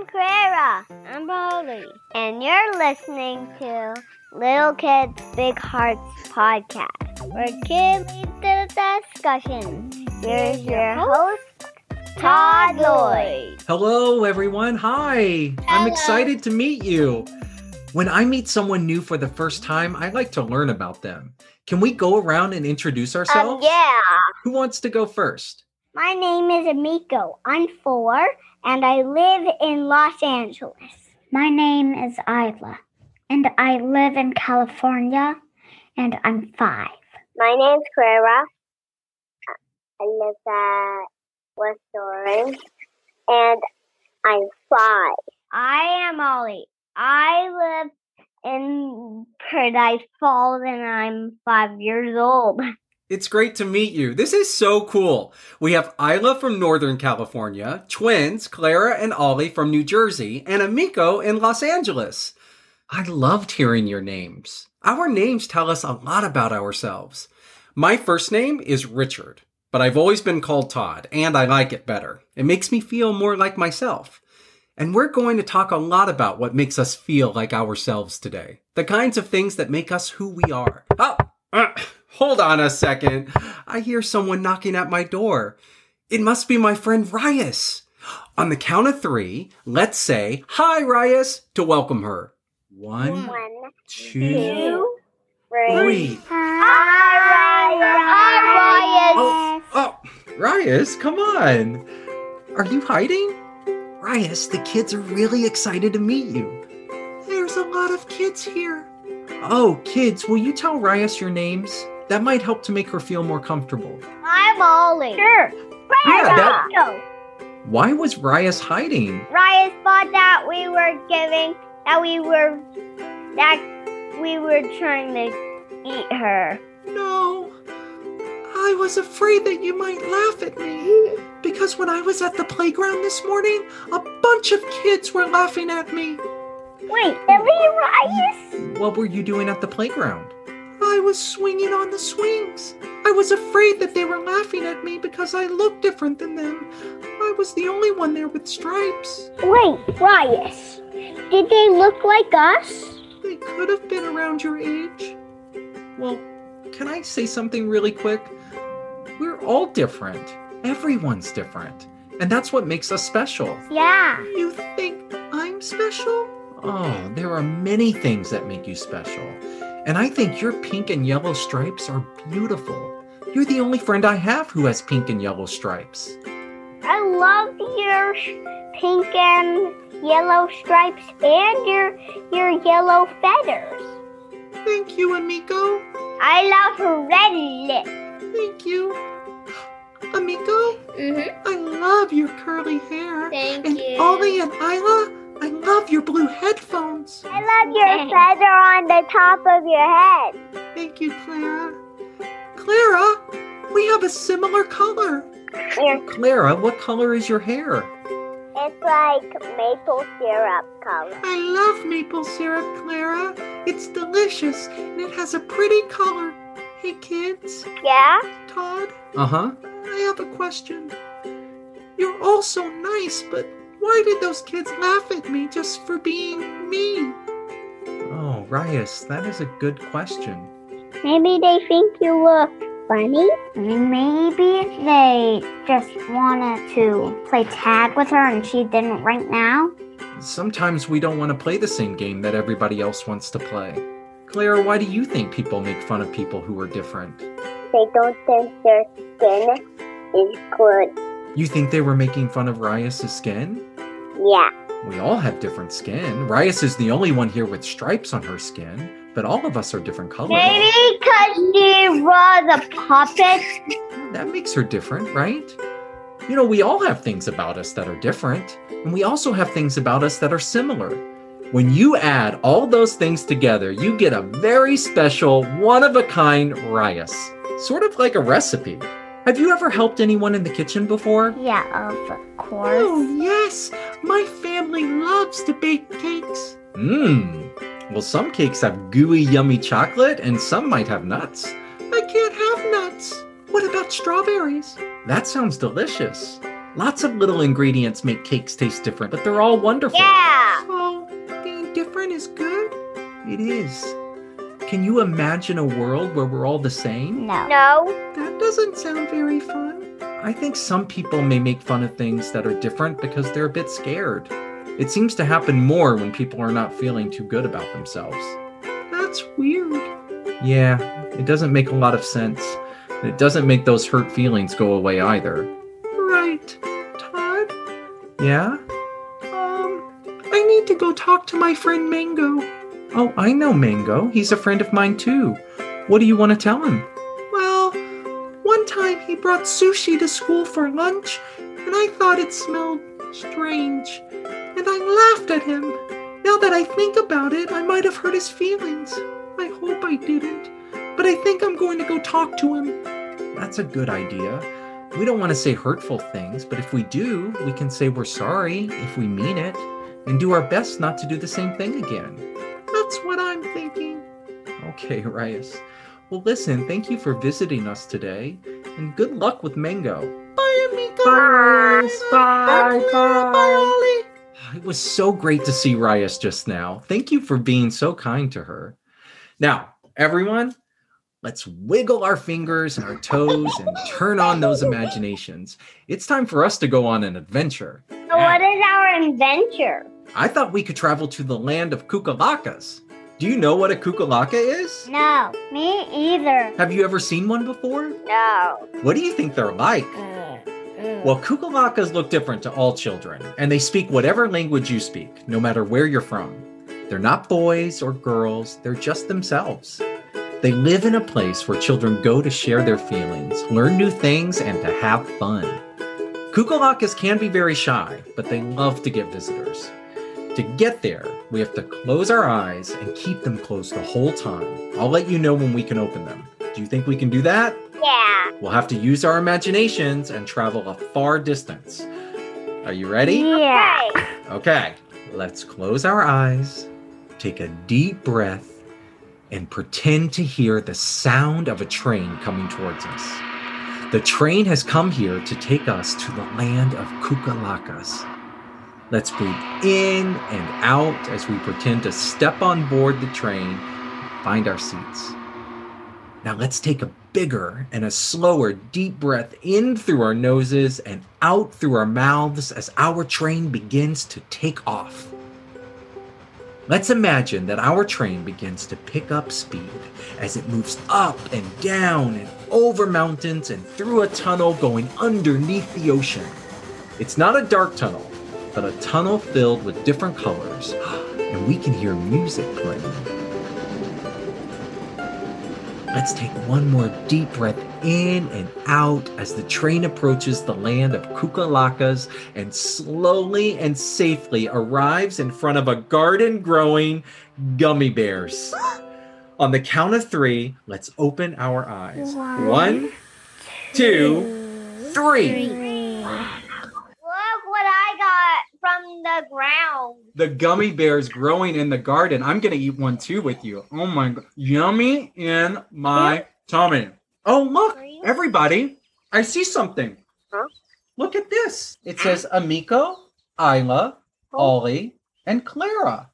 I'm Clara. I'm Molly. And you're listening to Little Kids Big Hearts podcast, where kids lead the discussion. Here's your host, Todd Lloyd. Hello, everyone. Hi. I'm excited to meet you. When I meet someone new for the first time, I like to learn about them. Can we go around and introduce Um, ourselves? yeah. Who wants to go first? My name is Amiko. I'm four, and I live in Los Angeles. My name is Isla, and I live in California, and I'm five. My name's Clara. I live at West Orange, and I'm five. I am Ollie. I live in Paradise Falls, and I'm five years old. It's great to meet you. This is so cool. We have Isla from Northern California, twins, Clara and Ollie from New Jersey, and Amiko in Los Angeles. I loved hearing your names. Our names tell us a lot about ourselves. My first name is Richard, but I've always been called Todd, and I like it better. It makes me feel more like myself. And we're going to talk a lot about what makes us feel like ourselves today. The kinds of things that make us who we are. Oh, hold on a second. I hear someone knocking at my door. It must be my friend Rias. On the count of three, let's say, Hi, Rias, to welcome her. One, One, two, two, three. three. Hi, Ryan. Hi, Ryan. Oh, oh, Rias, come on. Are you hiding? Rias, the kids are really excited to meet you. There's a lot of kids here. Oh, kids, will you tell Rias your names? That might help to make her feel more comfortable. I'm Ollie. Sure. Yeah, that- Go. Why was Rias hiding? Ryan thought that we were giving that we were that we were trying to eat her. No. I was afraid that you might laugh at me. Because when I was at the playground this morning, a bunch of kids were laughing at me. Wait, really, Ryan? What were you doing at the playground? I was swinging on the swings. I was afraid that they were laughing at me because I looked different than them. I was the only one there with stripes. Wait, Ryan. Did they look like us? They could have been around your age. Well, can I say something really quick? We're all different. Everyone's different. And that's what makes us special. Yeah. You think I'm special? Oh, there are many things that make you special. And I think your pink and yellow stripes are beautiful. You're the only friend I have who has pink and yellow stripes. I love your pink and yellow stripes and your your yellow feathers. Thank you, Amiko. I love her red lips. Thank you. Amiko, Mm-hmm. I love your curly hair. Thank and you. Ollie and Isla, I love your blue headphones. I love your feather on the top of your head. Thank you, Clara. Clara, we have a similar color. Your Clara, what color is your hair? It's like maple syrup color. I love maple syrup, Clara. It's delicious and it has a pretty color. Hey, kids. Yeah? Todd? Uh huh. I have a question. You're all so nice, but why did those kids laugh at me just for being me? Oh, Rias, that is a good question. Maybe they think you look funny. Maybe they just wanted to play tag with her and she didn't right now. Sometimes we don't want to play the same game that everybody else wants to play. Clara, why do you think people make fun of people who are different? They don't think their skin is good. You think they were making fun of Rias' skin? Yeah. We all have different skin. Rias is the only one here with stripes on her skin, but all of us are different colors. Maybe because she was a puppet. That makes her different, right? You know, we all have things about us that are different, and we also have things about us that are similar. When you add all those things together, you get a very special, one of a kind Rias. Sort of like a recipe. Have you ever helped anyone in the kitchen before? Yeah, of course. Oh, yes. My family loves to bake cakes. Mmm. Well, some cakes have gooey, yummy chocolate, and some might have nuts. I can't have nuts. What about strawberries? That sounds delicious. Lots of little ingredients make cakes taste different, but they're all wonderful. Yeah. Well, being different is good. It is. Can you imagine a world where we're all the same? No. No. That doesn't sound very fun. I think some people may make fun of things that are different because they're a bit scared. It seems to happen more when people are not feeling too good about themselves. That's weird. Yeah, it doesn't make a lot of sense. It doesn't make those hurt feelings go away either. Right. Todd? Yeah? Um, I need to go talk to my friend Mango. Oh, I know Mango. He's a friend of mine too. What do you want to tell him? Well, one time he brought sushi to school for lunch, and I thought it smelled strange. And I laughed at him. Now that I think about it, I might have hurt his feelings. I hope I didn't. But I think I'm going to go talk to him. That's a good idea. We don't want to say hurtful things, but if we do, we can say we're sorry if we mean it and do our best not to do the same thing again. That's what I'm thinking. Okay, Arias. Well, listen, thank you for visiting us today, and good luck with Mango. Bye, amigo. Bye. Bye. Bye. Bye, Ollie. It was so great to see Rias just now. Thank you for being so kind to her. Now, everyone, let's wiggle our fingers and our toes and turn on those imaginations. It's time for us to go on an adventure. So what is our adventure? I thought we could travel to the land of Kukalakas. Do you know what a Kukalaka is? No. Me either. Have you ever seen one before? No. What do you think they're like? Uh, uh. Well, Kukalakas look different to all children, and they speak whatever language you speak, no matter where you're from. They're not boys or girls, they're just themselves. They live in a place where children go to share their feelings, learn new things, and to have fun. Kukalakas can be very shy, but they love to get visitors. To get there, we have to close our eyes and keep them closed the whole time. I'll let you know when we can open them. Do you think we can do that? Yeah. We'll have to use our imaginations and travel a far distance. Are you ready? Yeah. Okay. Let's close our eyes, take a deep breath, and pretend to hear the sound of a train coming towards us. The train has come here to take us to the land of Kukalakas. Let's breathe in and out as we pretend to step on board the train, and find our seats. Now let's take a bigger and a slower deep breath in through our noses and out through our mouths as our train begins to take off. Let's imagine that our train begins to pick up speed as it moves up and down and over mountains and through a tunnel going underneath the ocean. It's not a dark tunnel, but a tunnel filled with different colors, and we can hear music playing. Let's take one more deep breath in and out as the train approaches the land of Kukalakas and slowly and safely arrives in front of a garden growing gummy bears. On the count of three, let's open our eyes. One, One, two, three. I the ground. The gummy bears growing in the garden. I'm gonna eat one too with you. Oh my god. Yummy in my tummy. Oh look, everybody. I see something. Huh? Look at this. It says Amiko, Isla, oh. Ollie, and Clara.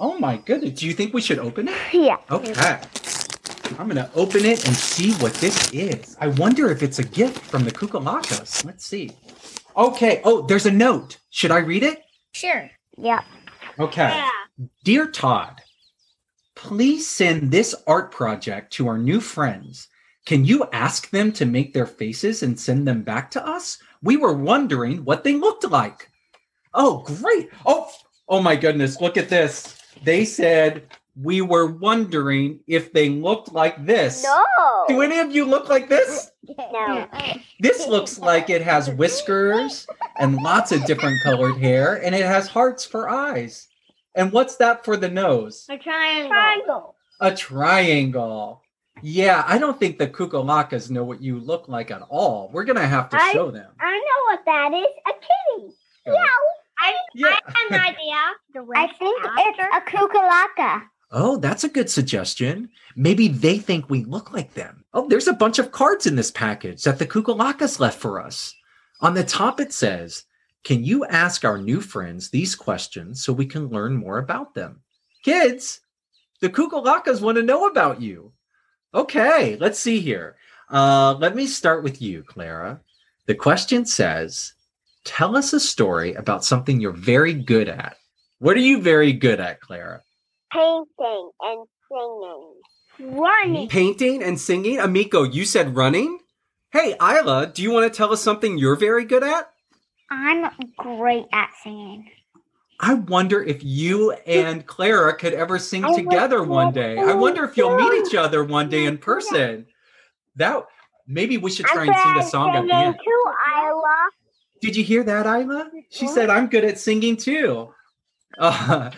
Oh my goodness. Do you think we should open it? Yeah. Okay. I'm gonna open it and see what this is. I wonder if it's a gift from the Kukalakas. Let's see. Okay. Oh, there's a note. Should I read it? Sure. Yeah. Okay. Yeah. Dear Todd, please send this art project to our new friends. Can you ask them to make their faces and send them back to us? We were wondering what they looked like. Oh, great. Oh, oh my goodness. Look at this. They said we were wondering if they looked like this. No. Do any of you look like this? No. This looks like it has whiskers and lots of different colored hair, and it has hearts for eyes. And what's that for the nose? A triangle. Triangle. A triangle. Yeah, I don't think the Kukalakas know what you look like at all. We're gonna have to I- show them. I know what that is. A kitty. Go. Yeah. I, Yeah. I have an idea. I think it's a kukalaka. Oh, that's a good suggestion. Maybe they think we look like them. Oh, there's a bunch of cards in this package that the Kukalakas left for us. On the top, it says, Can you ask our new friends these questions so we can learn more about them? Kids, the Kukulakas want to know about you. Okay, let's see here. Uh, let me start with you, Clara. The question says, Tell us a story about something you're very good at. What are you very good at, Clara? Painting and singing. Running. Painting and singing? Amiko, you said running? Hey, Isla, do you want to tell us something you're very good at? I'm great at singing. I wonder if you and Clara could ever sing together one day. I wonder if you'll meet each other one day in person. That maybe we should try and sing a song at the end. too, Isla. Did you hear that, Isla? She said I'm good at singing too. Uh,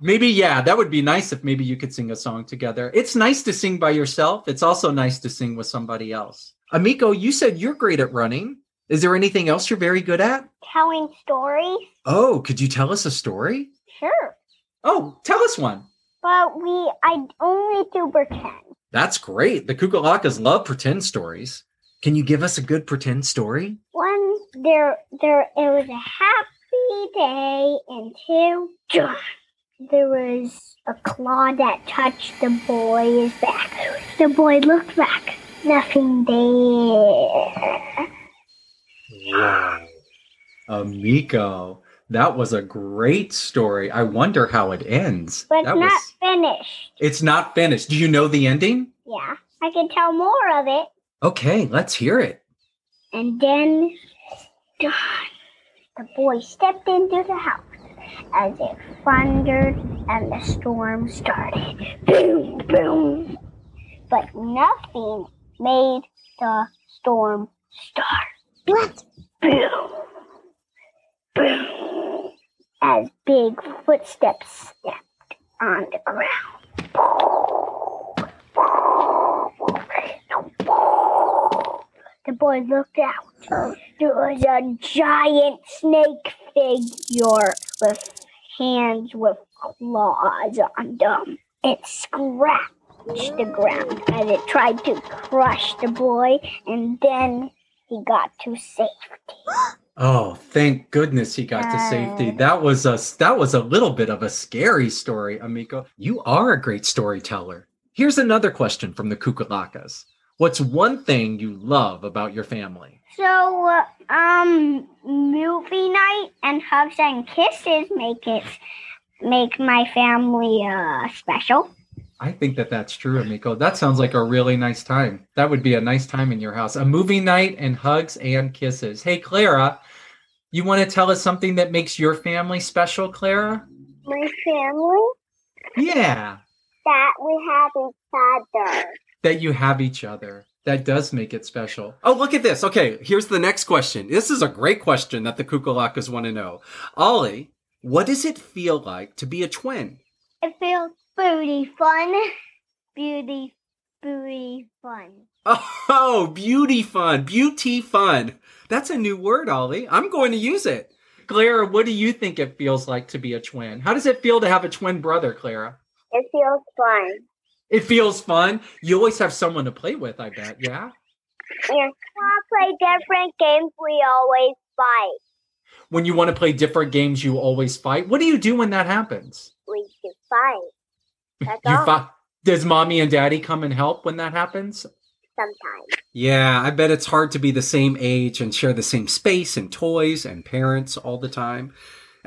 maybe yeah, that would be nice if maybe you could sing a song together. It's nice to sing by yourself. It's also nice to sing with somebody else. Amiko, you said you're great at running. Is there anything else you're very good at? Telling stories. Oh, could you tell us a story? Sure. Oh, tell us one. But we, I only do pretend. That's great. The Kukulakas love pretend stories. Can you give us a good pretend story? One, there, there, it was a happy day, and two, there was a claw that touched the boy's back. The boy looked back. Nothing there. Wow. Amiko, that was a great story. I wonder how it ends. But that not was finished. It's not finished. Do you know the ending? Yeah, I can tell more of it. Okay, let's hear it. And then the boy stepped into the house as it thundered and the storm started. Boom, boom. But nothing made the storm start. What? Boom. Boom. As big footsteps stepped on the ground. The boy looked out. There was a giant snake figure with hands with claws on them. It scratched the ground as it tried to crush the boy, and then he got to safety. Oh, thank goodness he got to safety. Uh. That was a that was a little bit of a scary story, Amiko. You are a great storyteller. Here's another question from the Kukulakas. What's one thing you love about your family? So, uh, um, movie night and hugs and kisses make it make my family uh special. I think that that's true, Amiko. That sounds like a really nice time. That would be a nice time in your house. A movie night and hugs and kisses. Hey, Clara, you want to tell us something that makes your family special, Clara? My family, Yeah, that we have each other. That you have each other. That does make it special. Oh, look at this. Okay, here's the next question. This is a great question that the Kukulakas want to know. Ollie, what does it feel like to be a twin? It feels booty fun. Beauty, booty fun. Oh, beauty fun. Beauty fun. That's a new word, Ollie. I'm going to use it. Clara, what do you think it feels like to be a twin? How does it feel to have a twin brother, Clara? It feels fun. It feels fun. You always have someone to play with, I bet. Yeah. And when I play different games, we always fight. When you want to play different games, you always fight. What do you do when that happens? We just fight. That's You all. fi- Does mommy and daddy come and help when that happens? Sometimes. Yeah, I bet it's hard to be the same age and share the same space and toys and parents all the time.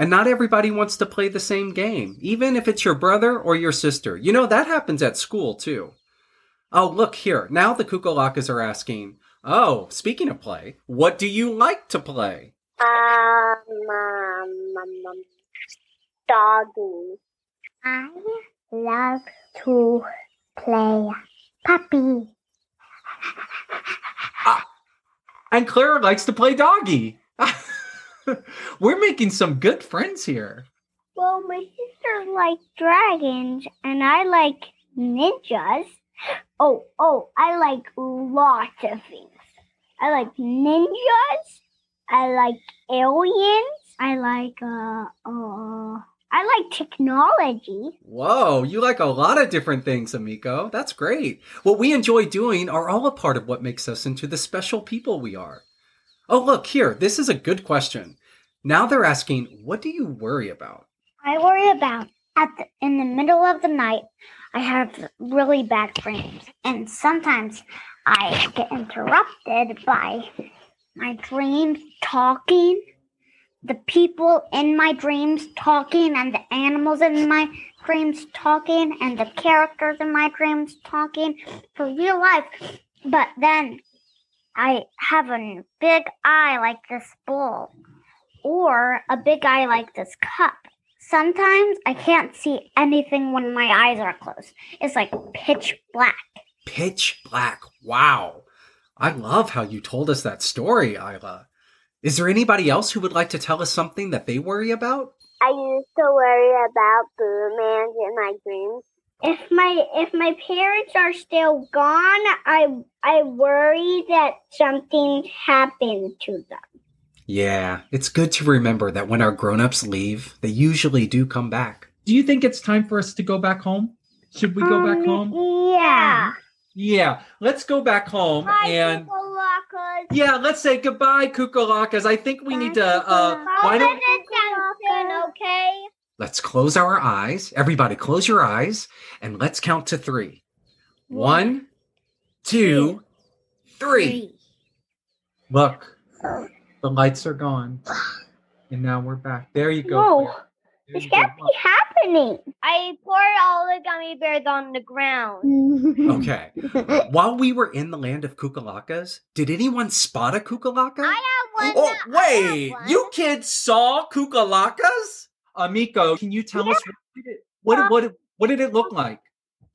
And not everybody wants to play the same game, even if it's your brother or your sister. You know, that happens at school too. Oh, look here. Now the Kukulakas are asking, Oh, speaking of play, what do you like to play? Um, um, um, um, doggy. I love to play puppy. And Clara likes to play doggy. We're making some good friends here. Well, my sister likes dragons, and I like ninjas. Oh, oh, I like lots of things. I like ninjas. I like aliens. I like uh uh. I like technology. Whoa, you like a lot of different things, Amiko. That's great. What we enjoy doing are all a part of what makes us into the special people we are. Oh, look here. This is a good question. Now they're asking, what do you worry about? I worry about at the, in the middle of the night. I have really bad dreams, and sometimes I get interrupted by my dreams talking, the people in my dreams talking, and the animals in my dreams talking, and the characters in my dreams talking for real life. But then I have a big eye like this bowl, or a big eye like this cup. Sometimes I can't see anything when my eyes are closed. It's like pitch black. Pitch black. Wow. I love how you told us that story, Isla. Is there anybody else who would like to tell us something that they worry about? I used to worry about Boomerang in my dreams. If my if my parents are still gone, I I worry that something happened to them. Yeah, it's good to remember that when our grown-ups leave, they usually do come back. Do you think it's time for us to go back home? Should we go back Um, home? Yeah. Yeah, let's go back home Bye, and Kukulakas. yeah, let's say goodbye, Kukulakas. I think we need to uh why don't Attention, okay? Let's close our eyes. Everybody close your eyes and let's count to 3. One, two, three. Look, the lights are gone. And now we're back. There you go. Whoa. Claire. There This you go. can't be happening. I poured all the gummy bears on the ground. Okay. While we were in the land of Kukulakas, did anyone spot a Kukulaka? I have one. oh, that- have wait! one. You kids saw Kukulakas? Amiko, can you tell us what did it, what, what, what did it look like?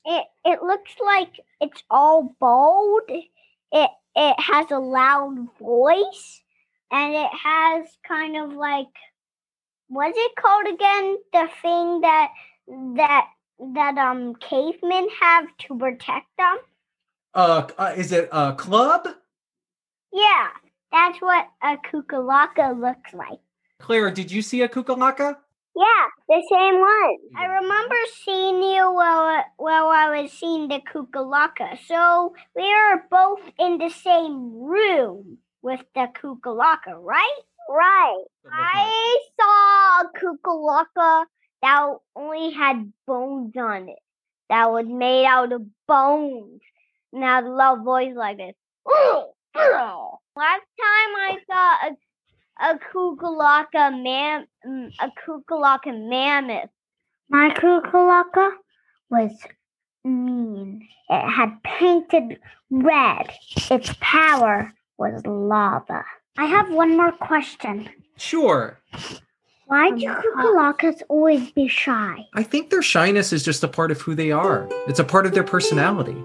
It it looks like it's all bald. It it has a loud voice, and it has kind of like what's it called again? The thing that that that um cavemen have to protect them. Uh, uh is it a club? Yeah, that's what a kukulaka looks like. Claire, did you see a Kukulaka? Yeah, the same one. I remember seeing you while while I was seeing the kukulaka. So we are both in the same room with the kukulaka, right? Right. I saw a kukulaka that only had bones on it. That was made out of bones. And had a loud voice like this. Last time I saw a a kukulaka mam a kukulaka mammoth. My kukulaka was mean. It had painted red. Its power was lava. I have one more question. Sure. Why do kukulakas always be shy? I think their shyness is just a part of who they are. It's a part of their personality.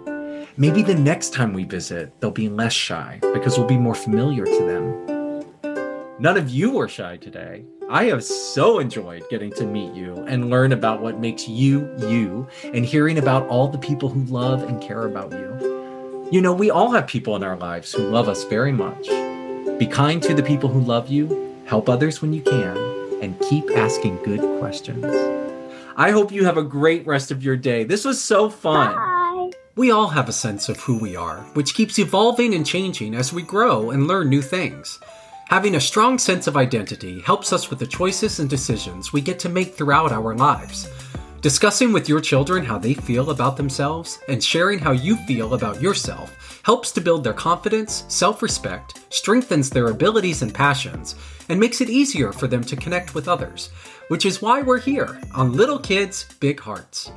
Maybe the next time we visit, they'll be less shy because we'll be more familiar to them. None of you were shy today. I have so enjoyed getting to meet you and learn about what makes you you and hearing about all the people who love and care about you. You know, we all have people in our lives who love us very much. Be kind to the people who love you, help others when you can, and keep asking good questions. I hope you have a great rest of your day. This was so fun. Bye. We all have a sense of who we are, which keeps evolving and changing as we grow and learn new things. Having a strong sense of identity helps us with the choices and decisions we get to make throughout our lives. Discussing with your children how they feel about themselves and sharing how you feel about yourself helps to build their confidence, self respect, strengthens their abilities and passions, and makes it easier for them to connect with others, which is why we're here on Little Kids, Big Hearts.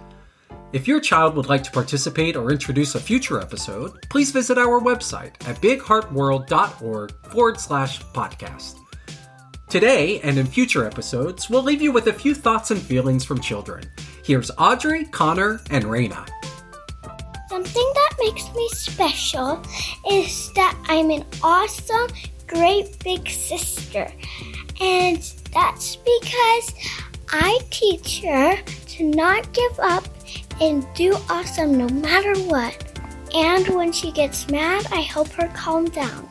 If your child would like to participate or introduce a future episode, please visit our website at bigheartworld.org forward slash podcast. Today and in future episodes, we'll leave you with a few thoughts and feelings from children. Here's Audrey, Connor, and Raina. Something that makes me special is that I'm an awesome, great big sister. And that's because I teach her to not give up and do awesome no matter what. And when she gets mad, I help her calm down.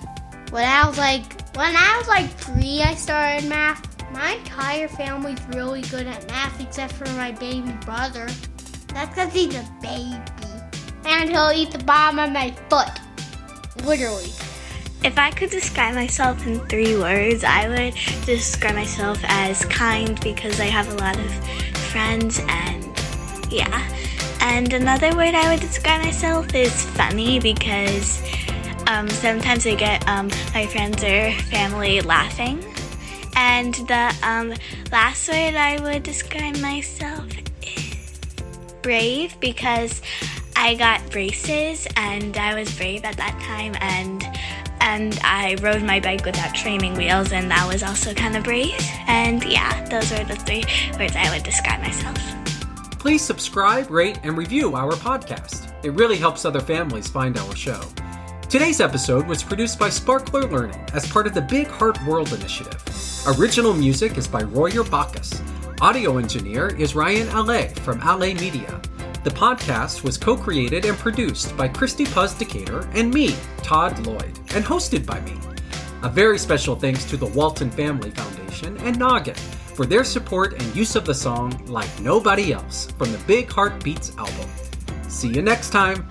When I was like, when I was like three, I started math. My entire family's really good at math, except for my baby brother. That's because he's a baby, and he'll eat the bottom of my foot, literally. If I could describe myself in three words, I would describe myself as kind because I have a lot of friends and yeah. And another word I would describe myself is funny because um, sometimes I get um, my friends or family laughing. And the um, last word I would describe myself is brave because I got braces and I was brave at that time and and I rode my bike without training wheels, and that was also kind of brave. And yeah, those are the three words I would describe myself. Please subscribe, rate, and review our podcast. It really helps other families find our show. Today's episode was produced by Sparkler Learning as part of the Big Heart World Initiative. Original music is by Royer Bacchus. Audio engineer is Ryan Allais from Allais Media. The podcast was co created and produced by Christy Puz Decatur and me, Todd Lloyd, and hosted by me. A very special thanks to the Walton Family Foundation and Noggin for their support and use of the song Like Nobody Else from the Big Heart Beats album. See you next time.